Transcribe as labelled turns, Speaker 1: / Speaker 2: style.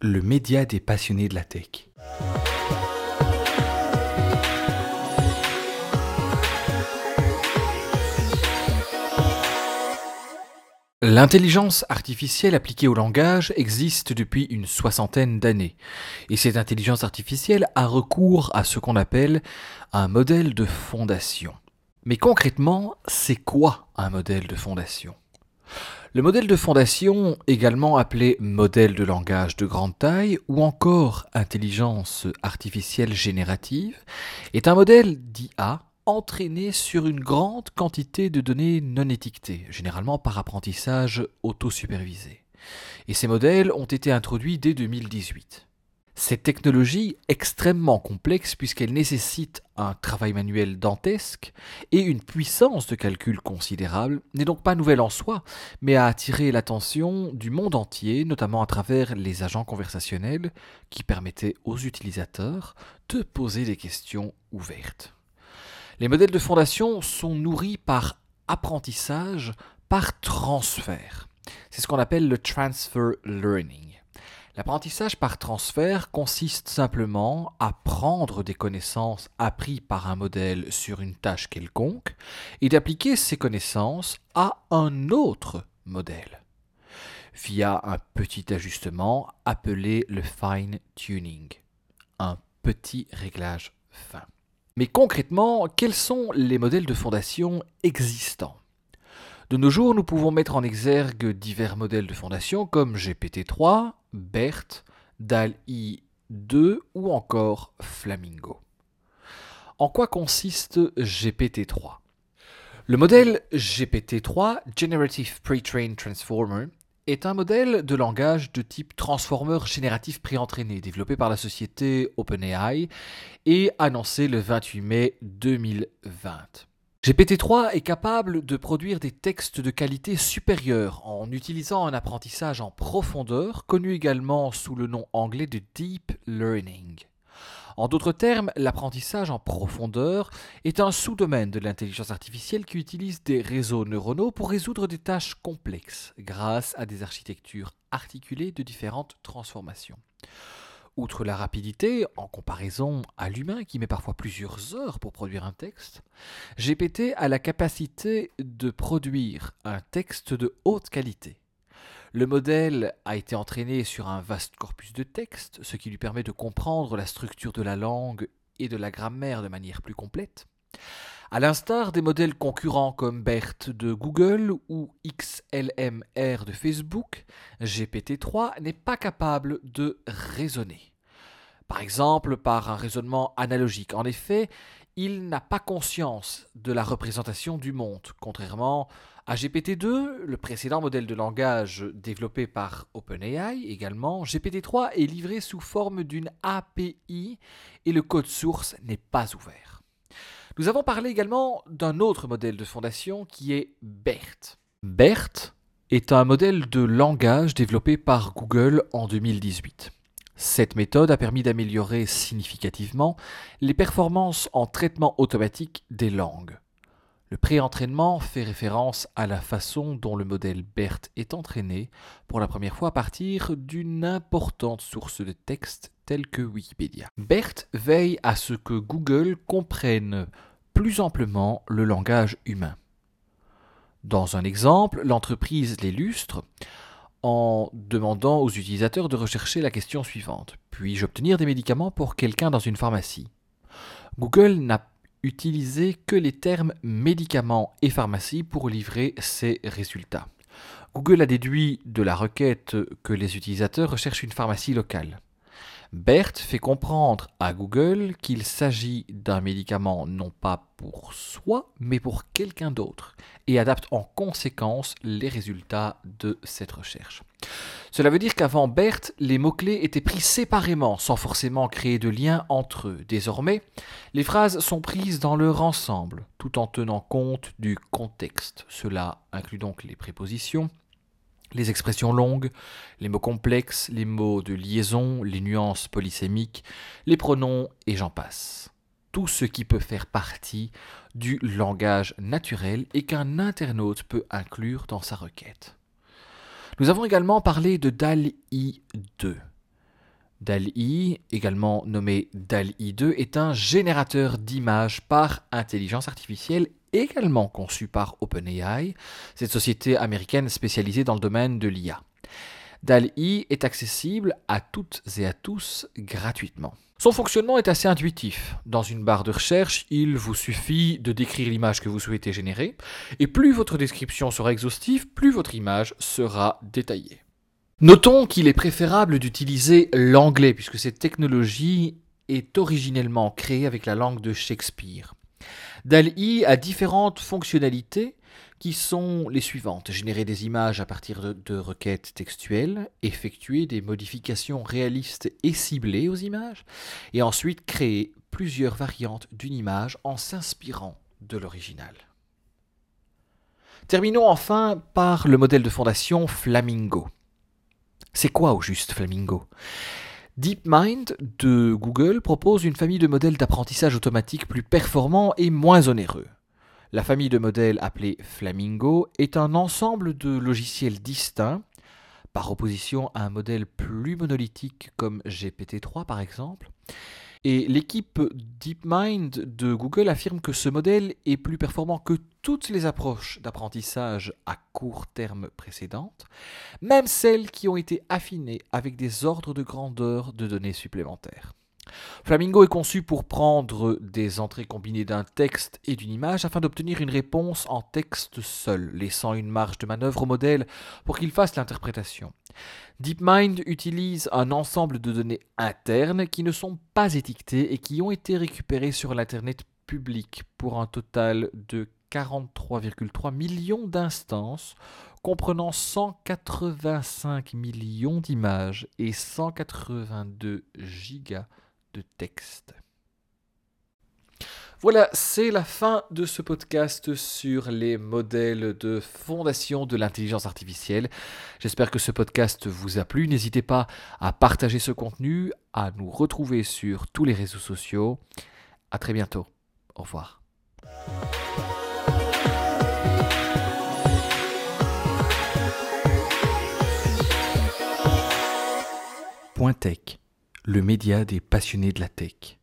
Speaker 1: Le média des passionnés de la tech. L'intelligence artificielle appliquée au langage existe depuis une soixantaine d'années. Et cette intelligence artificielle a recours à ce qu'on appelle un modèle de fondation. Mais concrètement, c'est quoi un modèle de fondation? Le modèle de fondation, également appelé modèle de langage de grande taille ou encore intelligence artificielle générative, est un modèle d'IA entraîné sur une grande quantité de données non étiquetées, généralement par apprentissage auto-supervisé. Et ces modèles ont été introduits dès 2018. Cette technologie, extrêmement complexe puisqu'elle nécessite un travail manuel dantesque et une puissance de calcul considérable, n'est donc pas nouvelle en soi, mais a attiré l'attention du monde entier, notamment à travers les agents conversationnels qui permettaient aux utilisateurs de poser des questions ouvertes. Les modèles de fondation sont nourris par apprentissage, par transfert. C'est ce qu'on appelle le transfer learning. L'apprentissage par transfert consiste simplement à prendre des connaissances apprises par un modèle sur une tâche quelconque et d'appliquer ces connaissances à un autre modèle via un petit ajustement appelé le fine tuning, un petit réglage fin. Mais concrètement, quels sont les modèles de fondation existants? De nos jours, nous pouvons mettre en exergue divers modèles de fondation comme GPT-3, BERT, DAL-I 2 ou encore Flamingo. En quoi consiste GPT-3 Le modèle GPT-3, Generative Pre-trained Transformer, est un modèle de langage de type transformer génératif préentraîné développé par la société OpenAI et annoncé le 28 mai 2020. GPT-3 est capable de produire des textes de qualité supérieure en utilisant un apprentissage en profondeur, connu également sous le nom anglais de Deep Learning. En d'autres termes, l'apprentissage en profondeur est un sous-domaine de l'intelligence artificielle qui utilise des réseaux neuronaux pour résoudre des tâches complexes grâce à des architectures articulées de différentes transformations. Outre la rapidité, en comparaison à l'humain qui met parfois plusieurs heures pour produire un texte, GPT a la capacité de produire un texte de haute qualité. Le modèle a été entraîné sur un vaste corpus de textes, ce qui lui permet de comprendre la structure de la langue et de la grammaire de manière plus complète. À l'instar des modèles concurrents comme BERT de Google ou XLMR de Facebook, GPT-3 n'est pas capable de raisonner. Par exemple, par un raisonnement analogique. En effet, il n'a pas conscience de la représentation du monde, contrairement à GPT-2, le précédent modèle de langage développé par OpenAI également. GPT-3 est livré sous forme d'une API et le code source n'est pas ouvert. Nous avons parlé également d'un autre modèle de fondation qui est BERT. BERT est un modèle de langage développé par Google en 2018. Cette méthode a permis d'améliorer significativement les performances en traitement automatique des langues. Le pré-entraînement fait référence à la façon dont le modèle BERT est entraîné pour la première fois à partir d'une importante source de texte telle que Wikipédia. BERT veille à ce que Google comprenne plus amplement le langage humain. Dans un exemple, l'entreprise l'illustre en demandant aux utilisateurs de rechercher la question suivante. Puis-je obtenir des médicaments pour quelqu'un dans une pharmacie? Google n'a utilisé que les termes médicaments et pharmacie pour livrer ses résultats. Google a déduit de la requête que les utilisateurs recherchent une pharmacie locale. BERT fait comprendre à Google qu'il s'agit d'un médicament non pas pour soi, mais pour quelqu'un d'autre, et adapte en conséquence les résultats de cette recherche. Cela veut dire qu'avant BERT, les mots-clés étaient pris séparément, sans forcément créer de lien entre eux. Désormais, les phrases sont prises dans leur ensemble, tout en tenant compte du contexte. Cela inclut donc les prépositions, les expressions longues, les mots complexes, les mots de liaison, les nuances polysémiques, les pronoms et j'en passe. Tout ce qui peut faire partie du langage naturel et qu'un internaute peut inclure dans sa requête. Nous avons également parlé de DAL-I 2. DAL-I, également nommé DAL-I 2, est un générateur d'images par intelligence artificielle également conçu par OpenAI, cette société américaine spécialisée dans le domaine de l'IA. DAL-I est accessible à toutes et à tous gratuitement. Son fonctionnement est assez intuitif. Dans une barre de recherche, il vous suffit de décrire l'image que vous souhaitez générer, et plus votre description sera exhaustive, plus votre image sera détaillée. Notons qu'il est préférable d'utiliser l'anglais, puisque cette technologie est originellement créée avec la langue de Shakespeare. DAL-I a différentes fonctionnalités qui sont les suivantes. Générer des images à partir de, requêtes textuelles, effectuer des modifications réalistes et ciblées aux images, et ensuite créer plusieurs variantes d'une image en s'inspirant de l'original. Terminons enfin par le modèle de fondation Flamingo. C'est quoi au juste Flamingo? DeepMind de Google propose une famille de modèles d'apprentissage automatique plus performants et moins onéreux. La famille de modèles appelée Flamingo est un ensemble de logiciels distincts, par opposition à un modèle plus monolithique comme GPT-3 par exemple. Et l'équipe DeepMind de Google affirme que ce modèle est plus performant que toutes les approches d'apprentissage à court terme précédentes, même celles qui ont été affinées avec des ordres de grandeur de données supplémentaires. Flamingo est conçu pour prendre des entrées combinées d'un texte et d'une image afin d'obtenir une réponse en texte seul, laissant une marge de manœuvre au modèle pour qu'il fasse l'interprétation. DeepMind utilise un ensemble de données internes qui ne sont pas étiquetées et qui ont été récupérées sur l'Internet public pour un total de 43,3 millions d'instances comprenant 185 millions d'images et 182 gigas de texte. Voilà, c'est la fin de ce podcast sur les modèles de fondation de l'intelligence artificielle. J'espère que ce podcast vous a plu. N'hésitez pas à partager ce contenu, à nous retrouver sur tous les réseaux sociaux. À très bientôt. Au revoir. Point le média des passionnés de la tech.